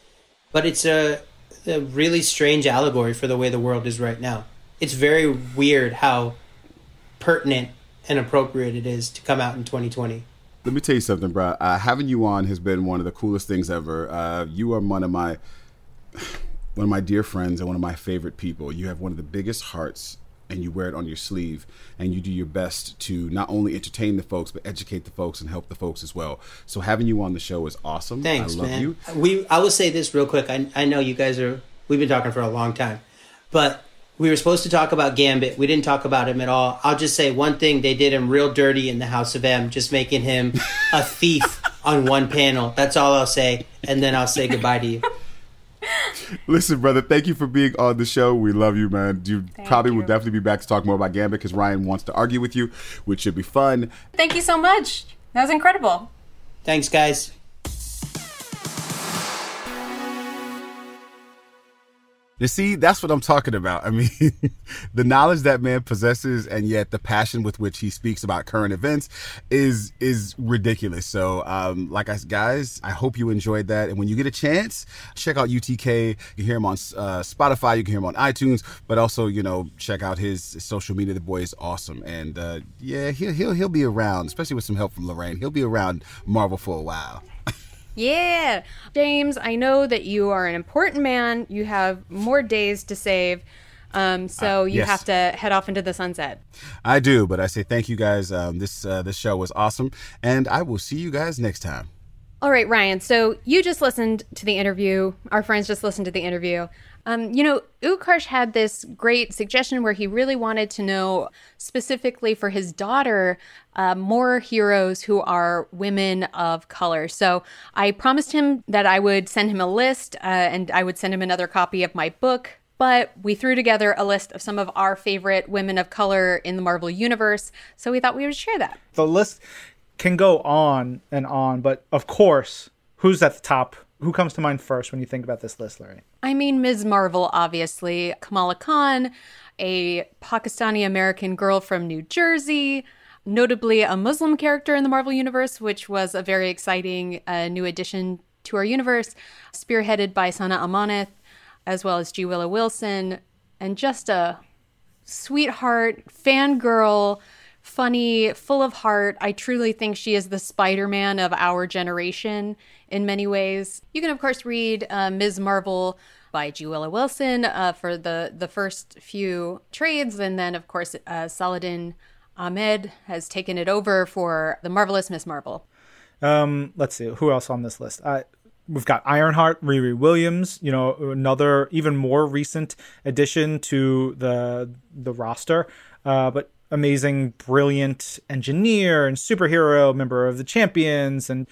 [SPEAKER 4] But it's a, a really strange allegory for the way the world is right now. It's very weird how pertinent and appropriate it is to come out in 2020.
[SPEAKER 3] Let me tell you something, bro. Uh, having you on has been one of the coolest things ever. Uh, you are one of my (sighs) one of my dear friends and one of my favorite people. You have one of the biggest hearts and you wear it on your sleeve and you do your best to not only entertain the folks but educate the folks and help the folks as well so having you on the show is awesome
[SPEAKER 4] thanks I love man. you we i will say this real quick I, I know you guys are we've been talking for a long time but we were supposed to talk about Gambit. We didn't talk about him at all. I'll just say one thing: they did him real dirty in the House of M, just making him a (laughs) thief on one panel. That's all I'll say, and then I'll say goodbye to you.
[SPEAKER 3] Listen, brother, thank you for being on the show. We love you, man. You thank probably you. will definitely be back to talk more about Gambit because Ryan wants to argue with you, which should be fun.
[SPEAKER 5] Thank you so much. That was incredible.
[SPEAKER 4] Thanks, guys.
[SPEAKER 3] You see, that's what I'm talking about. I mean, (laughs) the knowledge that man possesses and yet the passion with which he speaks about current events is is ridiculous. So, um, like I guys, I hope you enjoyed that. And when you get a chance, check out UTK. You can hear him on uh, Spotify, you can hear him on iTunes, but also, you know, check out his social media. The boy is awesome. And uh, yeah, he'll he'll he'll be around, especially with some help from Lorraine. He'll be around Marvel for a while. (laughs)
[SPEAKER 2] Yeah. James, I know that you are an important man. You have more days to save. Um, so uh, you yes. have to head off into the sunset.
[SPEAKER 3] I do, but I say thank you guys. Um, this uh, this show was awesome, and I will see you guys next time.
[SPEAKER 2] All right, Ryan. So you just listened to the interview. Our friends just listened to the interview. Um, you know, Utkarsh had this great suggestion where he really wanted to know specifically for his daughter uh, more heroes who are women of color. So I promised him that I would send him a list uh, and I would send him another copy of my book. But we threw together a list of some of our favorite women of color in the Marvel Universe. So we thought we would share that.
[SPEAKER 1] The list can go on and on, but of course, who's at the top who comes to mind first when you think about this list, Larry?
[SPEAKER 2] I mean, Ms. Marvel, obviously. Kamala Khan, a Pakistani American girl from New Jersey, notably a Muslim character in the Marvel Universe, which was a very exciting uh, new addition to our universe, spearheaded by Sana Amanat, as well as G. Willow Wilson, and just a sweetheart, fangirl, funny, full of heart. I truly think she is the Spider Man of our generation in many ways. You can, of course, read uh, Ms. Marvel by G. Wilson uh, for the, the first few trades. And then, of course, uh, Saladin Ahmed has taken it over for the marvelous Miss Marvel.
[SPEAKER 1] Um, let's see who else on this list. Uh, we've got Ironheart, Riri Williams. You know, another even more recent addition to the the roster. Uh, but amazing, brilliant engineer and superhero, member of the Champions, and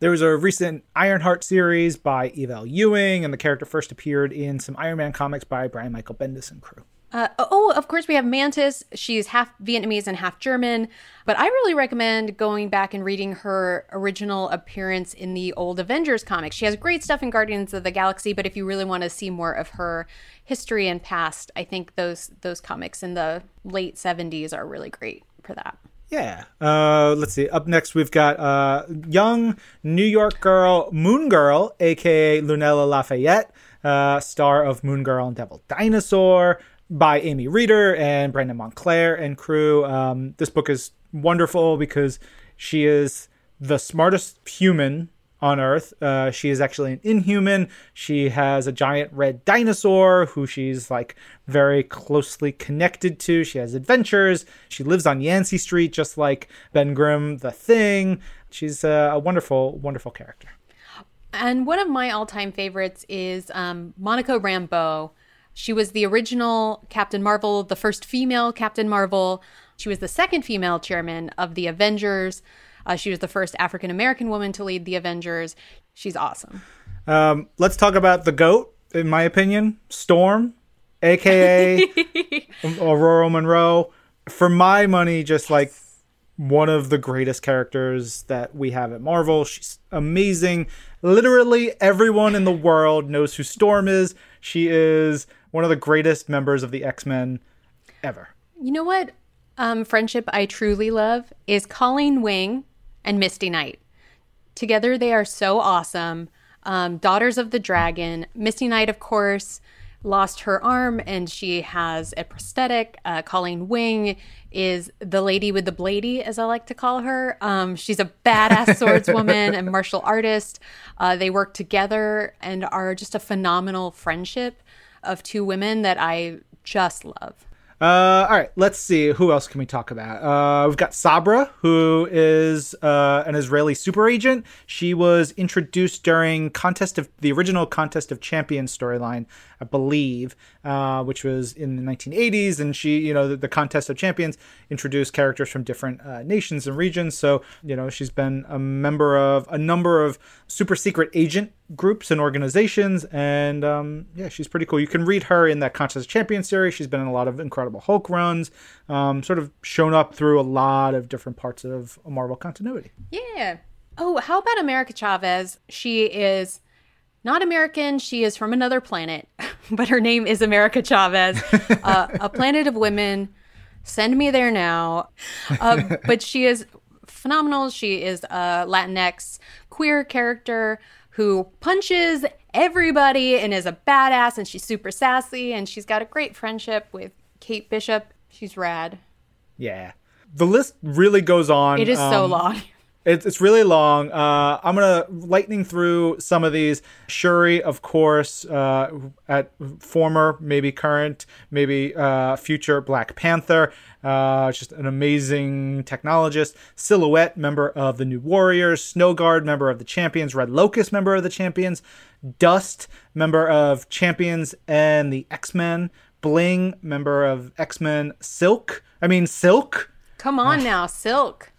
[SPEAKER 1] there was a recent Ironheart series by Eva Ewing, and the character first appeared in some Iron Man comics by Brian Michael Bendis and crew.
[SPEAKER 2] Uh, oh, of course, we have Mantis. She's half Vietnamese and half German. But I really recommend going back and reading her original appearance in the old Avengers comics. She has great stuff in Guardians of the Galaxy, but if you really want to see more of her history and past, I think those those comics in the late 70s are really great for that.
[SPEAKER 1] Yeah. Uh, let's see. Up next, we've got uh, young New York girl, Moon Girl, aka Lunella Lafayette, uh, star of Moon Girl and Devil Dinosaur, by Amy Reeder and Brandon Montclare and crew. Um, this book is wonderful because she is the smartest human on Earth. Uh, she is actually an inhuman. She has a giant red dinosaur who she's like very closely connected to. She has adventures. She lives on Yancey Street, just like Ben Grimm, the Thing. She's a, a wonderful, wonderful character.
[SPEAKER 2] And one of my all time favorites is um, Monica Rambeau. She was the original Captain Marvel, the first female Captain Marvel. She was the second female chairman of the Avengers. Uh, she was the first African American woman to lead the Avengers. She's awesome.
[SPEAKER 1] Um, let's talk about the GOAT, in my opinion, Storm, (laughs) aka Ororo Munroe. For my money, just like one of the greatest characters that we have at Marvel. She's amazing. Literally everyone in the world knows who Storm is. She is one of the greatest members of the X Men ever.
[SPEAKER 2] You know what? Um, friendship I truly love is Colleen Wing and Misty Knight. Together, they are so awesome. Um, Daughters of the Dragon. Misty Knight, of course, lost her arm and she has a prosthetic. Uh, Colleen Wing is the lady with the blady, as I like to call her. Um, she's a badass (laughs) swordswoman and martial artist. Uh, they work together and are just a phenomenal friendship of two women that I just love.
[SPEAKER 1] Uh, all right, let's see. Who else can we talk about? Uh, we've got Sabra, who is uh, an Israeli super agent. She was introduced during contest of the original contest of champions storyline, I believe, uh, which was in the 1980s. And she, you know, the, the contest of champions introduced characters from different uh, nations and regions. So, you know, she's been a member of a number of super secret agent groups and organizations. And um, yeah, she's pretty cool. You can read her in that Contest of Champions series. She's been in a lot of Incredible Hulk runs, um, sort of shown up through a lot of different parts of Marvel continuity.
[SPEAKER 2] Yeah. Oh, how about America Chavez? She is not American. She is from another planet, (laughs) (laughs) but her name is America Chavez, uh, a planet of women. Send me there now. Uh, but she is phenomenal. She is a Latinx queer character who punches everybody and is a badass and she's super sassy and she's got a great friendship with Kate Bishop. She's rad.
[SPEAKER 1] Yeah. The list really goes on.
[SPEAKER 2] It is um, so long.
[SPEAKER 1] It's, it's really long. Uh, I'm gonna lightning through some of these. Shuri, of course, uh, at former, maybe current, maybe uh, future Black Panther. Uh, just an amazing technologist. Silhouette, member of the New Warriors. Snowguard, member of the Champions. Red Locust, member of the Champions. Dust, member of Champions and the X Men. Bling, member of X Men. Silk, I mean Silk.
[SPEAKER 2] Come on now, Silk.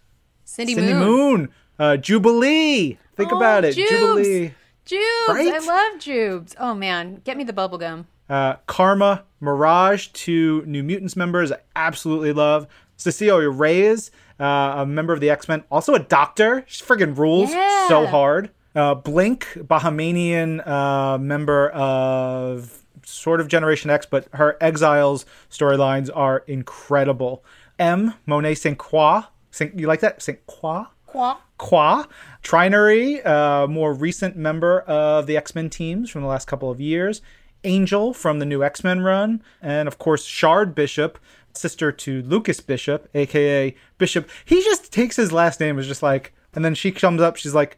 [SPEAKER 2] Cindy,
[SPEAKER 1] Cindy
[SPEAKER 2] Moon.
[SPEAKER 1] Moon. Uh, Jubilee. Think
[SPEAKER 2] oh,
[SPEAKER 1] about it.
[SPEAKER 2] Jubes.
[SPEAKER 1] Jubilee.
[SPEAKER 2] Jubes. Right? I love Jubes. Oh man, get me the bubblegum.
[SPEAKER 1] Uh, Karma, Mirage, two New Mutants members. I absolutely love. Cecilia Reyes, uh, a member of the X Men, also a doctor. She friggin' rules
[SPEAKER 2] yeah.
[SPEAKER 1] so hard. Uh, Blink, Bahamian uh, member of sort of Generation X, but her Exiles storylines are incredible. M, Monet St. Croix, Saint, you like that? Saint Croix?
[SPEAKER 2] Croix.
[SPEAKER 1] Croix. Trinary, a more recent member of the X Men teams from the last couple of years. Angel from the new X Men run. And of course, Shard Bishop, sister to Lucas Bishop, aka Bishop. He just takes his last name, is just like, and then she comes up, she's like,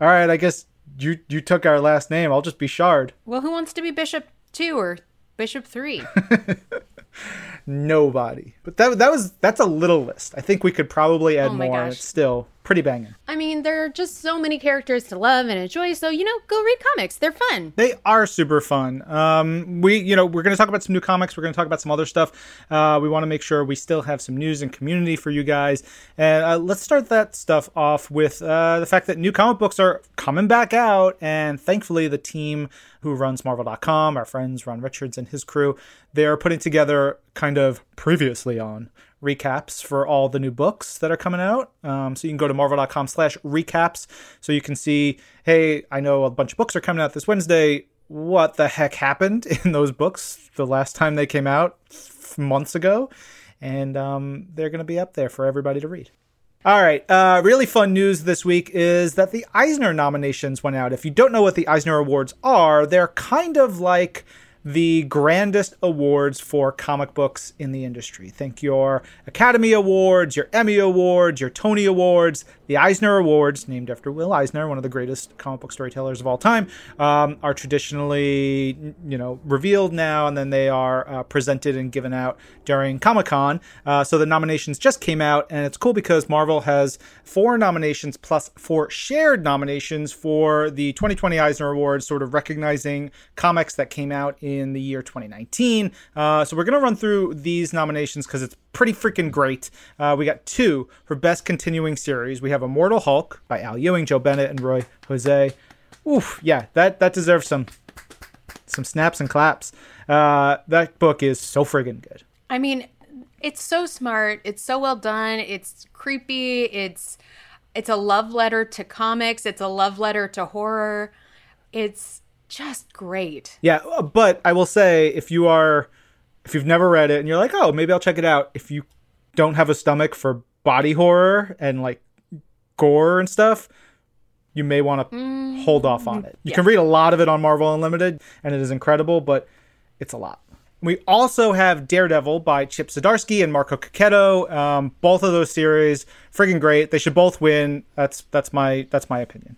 [SPEAKER 1] all right, I guess you you took our last name. I'll just be Shard.
[SPEAKER 2] Well, who wants to be Bishop 2 or Bishop 3? (laughs)
[SPEAKER 1] nobody. But that that was that's a little list. I think we could probably add oh more. Gosh. It's still pretty banging.
[SPEAKER 2] I mean, there are just so many characters to love and enjoy. So you know, go read comics. They're fun.
[SPEAKER 1] They are super fun. Um, we you know we're going to talk about some new comics. We're going to talk about some other stuff. Uh, we want to make sure we still have some news and community for you guys. And uh, let's start that stuff off with uh, the fact that new comic books are coming back out, and thankfully the team who runs Marvel.com, our friends Ron Richards and his crew, they're putting together kind of previously on recaps for all the new books that are coming out. Um, so you can go to marvel.com slash recaps so you can see, hey, I know a bunch of books are coming out this Wednesday. What the heck happened (laughs) in those books the last time they came out months ago? And um, they're going to be up there for everybody to read. All right. Uh, really fun news this week is that the Eisner nominations went out. If you don't know what the Eisner Awards are, they're kind of like the grandest awards for comic books in the industry. Think your Academy Awards, your Emmy Awards, your Tony Awards, the Eisner Awards, named after Will Eisner, one of the greatest comic book storytellers of all time, um, are traditionally, you know, revealed now, and then they are uh, presented and given out during Comic Con. Uh, so the nominations just came out, and it's cool because Marvel has four nominations plus four shared nominations for the 2020 Eisner Awards, sort of recognizing comics that came out in in the year 2019. Uh, so we're going to run through these nominations because it's pretty freaking great. Uh, we got two for Best Continuing Series. We have Immortal Hulk by Al Ewing, Joe Bennett, and Ruy José. Oof, yeah, that, that deserves some some snaps and claps. Uh, that book is so friggin' good.
[SPEAKER 2] I mean, it's so smart. It's so well done. It's creepy. It's it's a love letter to comics. It's a love letter to horror. It's just great.
[SPEAKER 1] Yeah, uh, but I will say if you are if you've never read it and you're like, "Oh, maybe I'll check it out." If you don't have a stomach for body horror and like gore and stuff, you may want to mm, hold off on it. You yeah. can read a lot of it on Marvel Unlimited and it is incredible, but it's a lot. We also have Daredevil by Chip Zdarsky and Marco Checchetto. Um, both of those series, friggin' great. They should both win. That's that's my that's my opinion.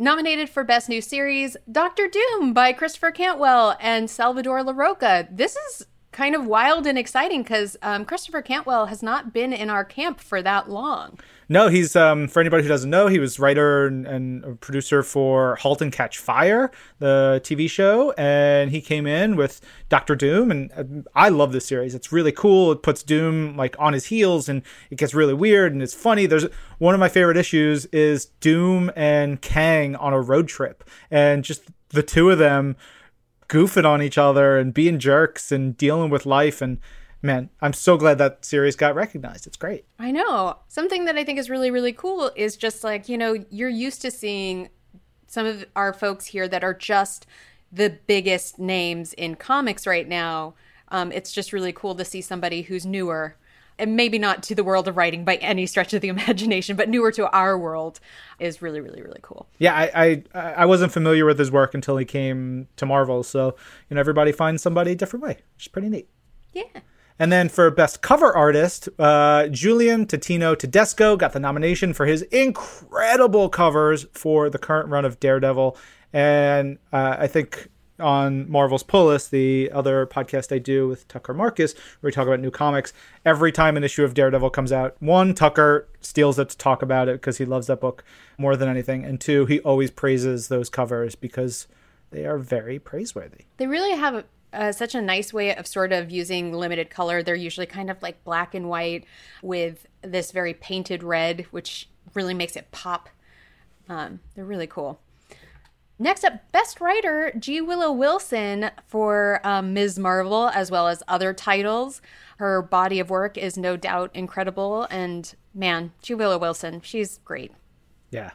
[SPEAKER 2] Nominated for Best New Series, Doctor Doom by Christopher Cantwell and Salvador Larroca. This is kind of wild and exciting because um, Christopher Cantwell has not been in our camp for that long.
[SPEAKER 1] No, he's um, for anybody who doesn't know, he was writer and, and producer for *Halt and Catch Fire*, the TV show, and he came in with Doctor Doom, and uh, I love this series. It's really cool. It puts Doom like on his heels, and it gets really weird and it's funny. There's one of my favorite issues is Doom and Kang on a road trip, and just the two of them goofing on each other and being jerks and dealing with life and man, I'm so glad that series got recognized. It's great.
[SPEAKER 2] I know. Something that I think is really, really cool is just like, you know, you're used to seeing some of our folks here that are just the biggest names in comics right now. Um, it's just really cool to see somebody who's newer and maybe not to the world of writing by any stretch of the (laughs) imagination, but newer to our world is really, really, really cool.
[SPEAKER 1] Yeah, I, I, I wasn't familiar with his work until he came to Marvel, so you know everybody finds somebody a different way, which is pretty neat.
[SPEAKER 2] Yeah.
[SPEAKER 1] And then for Best Cover Artist, uh, Julian Totino Tedesco got the nomination for his incredible covers for the current run of Daredevil. And uh, I think on Marvel's Pull List, the other podcast I do with Tucker Markus, where we talk about new comics, every time an issue of Daredevil comes out, one, Tucker steals it to talk about it because he loves that book more than anything. And two, he always praises those covers because they are very praiseworthy.
[SPEAKER 2] They really have uh, such a nice way of sort of using limited color. They're usually kind of like black and white with this very painted red, which really makes it pop. Um, they're really cool. Next up, Best Writer G. Willow Wilson for um, Ms. Marvel, as well as other titles. Her body of work is no doubt incredible. And man, G. Willow Wilson, she's great.
[SPEAKER 1] Yeah.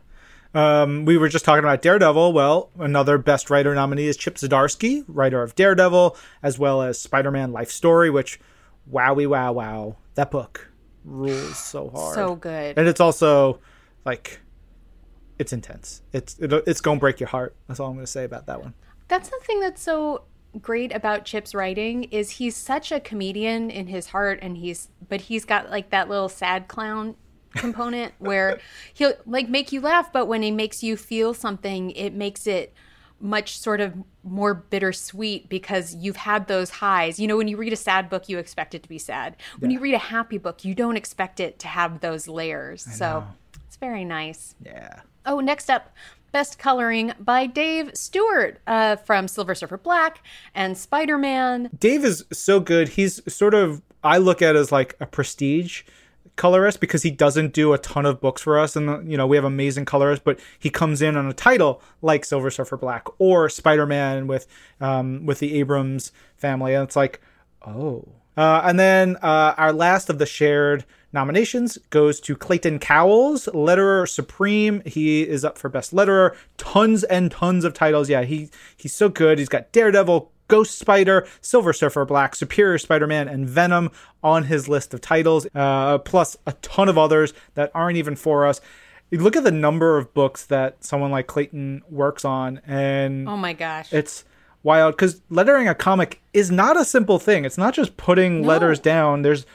[SPEAKER 1] Um, we were just talking about Daredevil. Well, another Best Writer nominee is Chip Zdarsky, writer of Daredevil, as well as Spider Man Life Story, which, wowie wow wow, that book rules so hard.
[SPEAKER 2] So good.
[SPEAKER 1] And it's also like, it's intense. It's it, it's gonna break your heart. That's all I'm gonna say about that one.
[SPEAKER 2] That's the thing that's so great about Chip's writing is he's such a comedian in his heart, and he's but he's got like that little sad clown component (laughs) where he'll like make you laugh, but when he makes you feel something, it makes it much sort of more bittersweet because you've had those highs. You know, when you read a sad book, you expect it to be sad. When yeah. you read a happy book, you don't expect it to have those layers. I so know. It's very nice.
[SPEAKER 1] Yeah.
[SPEAKER 2] Oh, next up, Best Coloring by Dave Stewart uh, from Silver Surfer Black and Spider Man.
[SPEAKER 1] Dave is so good. He's sort of, I look at as like a prestige colorist because he doesn't do a ton of books for us and you know we have amazing colorists but he comes in on a title like silver surfer black or spider-man with um, with the abrams family and it's like oh uh, and then uh, our last of the shared nominations goes to clayton cowles letterer supreme he is up for best letterer tons and tons of titles yeah he he's so good he's got daredevil Ghost Spider, Silver Surfer Black, Superior Spider Man, and Venom on his list of titles, uh, plus a ton of others that aren't even for us. You look at the number of books that someone like Clayton works on, and
[SPEAKER 2] oh my gosh,
[SPEAKER 1] it's wild because lettering a comic is not a simple thing. It's not just putting no. letters down. There's,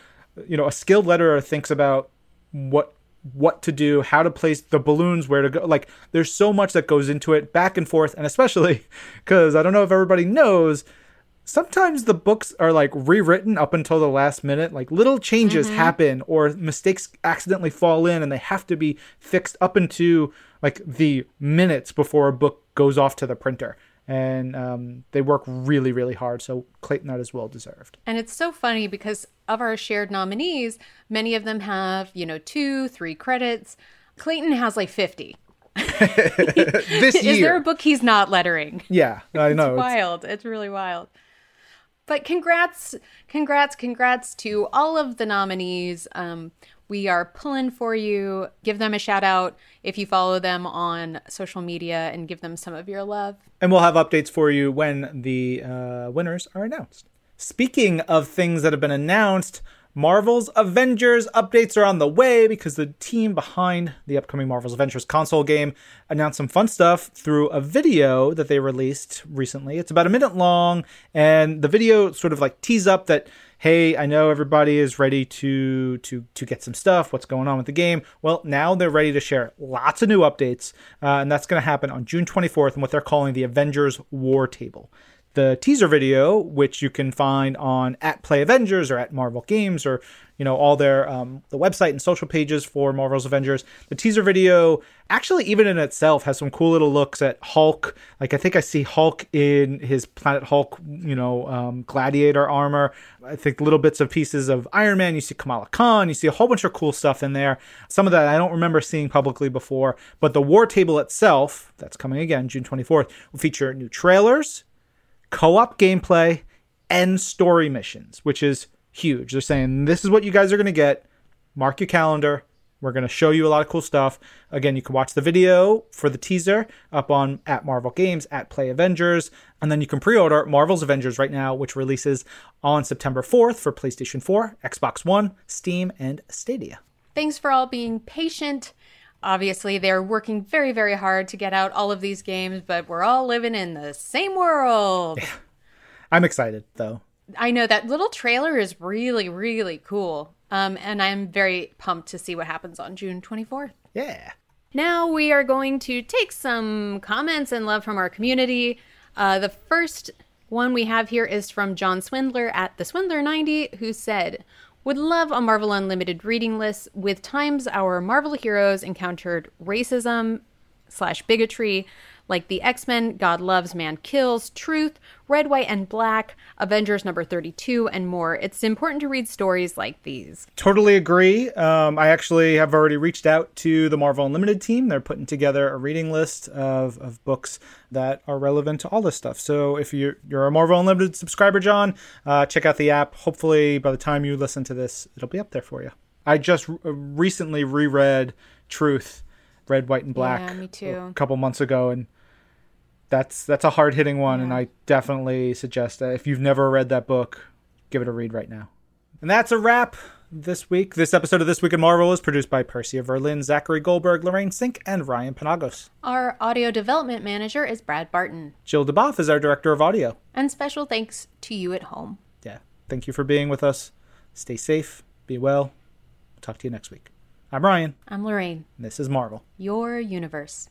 [SPEAKER 1] you know, a skilled letterer thinks about what what to do, how to place the balloons, where to go. Like there's so much that goes into it, back and forth, and especially (laughs) because I don't know if everybody knows. Sometimes the books are like rewritten up until the last minute. Like little changes mm-hmm. happen or mistakes accidentally fall in and they have to be fixed up into like the minutes before a book goes off to the printer. And um, they work really, really hard. So Clayton, that is well deserved.
[SPEAKER 2] And it's so funny because of our shared nominees, many of them have you know two, three credits. Clayton has like fifty. (laughs)
[SPEAKER 1] this year. (laughs)
[SPEAKER 2] Is there a book he's not lettering?
[SPEAKER 1] Yeah, I (laughs) know.
[SPEAKER 2] it's wild. It's really wild. But congrats, congrats, congrats to all of the nominees. Um, we are pulling for you. Give them a shout out if you follow them on social media and give them some of your love.
[SPEAKER 1] And we'll have updates for you when the uh, winners are announced. Speaking of things that have been announced, Marvel's Avengers updates are on the way because the team behind the upcoming Marvel's Avengers console game announced some fun stuff through a video that they released recently. It's about a minute long, and the video sort of like tease up that hey, I know everybody is ready to to to get some stuff. What's going on with the game? Well, now they're ready to share lots of new updates, uh, and that's going to happen on June 24th in what they're calling the Avengers War Table the teaser video, which you can find on at Play Avengers or at Marvel Games or you know all their um, the website and social pages for Marvel's Avengers. The teaser video actually even in itself has some cool little looks at Hulk. Like I think I see Hulk in his Planet Hulk, you know, um, gladiator armor. I think little bits of pieces of Iron Man. You see Kamala Khan. You see a whole bunch of cool stuff in there. Some of that I don't remember seeing publicly before. But the War Table itself, that's coming again June 24th, will feature new trailers co op gameplay, and story missions, which is huge. They're saying this is what you guys are going to get. Mark your calendar. We're going to show you a lot of cool stuff. Again, you can watch the video for the teaser up on at Marvel Games, at Play Avengers, and then you can pre order Marvel's Avengers right now, which releases on September 4th for PlayStation 4, Xbox One, Steam, and Stadia.
[SPEAKER 2] Thanks for all being patient. Obviously, they're working very, very hard to get out all of these games, but we're all living in the same world. (laughs)
[SPEAKER 1] I'm excited, though.
[SPEAKER 2] I know that little trailer is really, really cool. Um, and I'm very pumped to see what happens on June 24th.
[SPEAKER 1] Yeah.
[SPEAKER 2] Now we are going to take some comments and love from our community. Uh, the first one we have here is from John Swindler at the Swindler90, who said, would love a Marvel Unlimited reading list with times our Marvel heroes encountered racism slash bigotry, like the X Men, God Loves, Man Kills, Truth, Red, White, and Black, Avengers number 32, and more. It's important to read stories like these.
[SPEAKER 1] Totally agree. Um, I actually have already reached out to the Marvel Unlimited team. They're putting together a reading list of, of books that are relevant to all this stuff. So if you're, you're a Marvel Unlimited subscriber, John, uh, check out the app. Hopefully, by the time you listen to this, it'll be up there for you. I just r- recently reread Truth, Red, White, and Black
[SPEAKER 2] yeah,
[SPEAKER 1] a couple months ago, and that's that's a hard hitting one, yeah. and I definitely suggest that if you've never read that book, give it a read right now. And that's a wrap this week. This episode of This Week in Marvel is produced by Percy of Verlin, Zachary Goldberg, Lorraine Cink, and Ryan Penagos.
[SPEAKER 2] Our audio development manager is Brad Barton.
[SPEAKER 1] Jill DuBoff is our director of audio.
[SPEAKER 2] And special thanks to you at home.
[SPEAKER 1] Yeah. Thank you for being with us. Stay safe, be well. talk to you next week. I'm Ryan.
[SPEAKER 2] I'm Lorraine.
[SPEAKER 1] this is Marvel.
[SPEAKER 2] Your universe.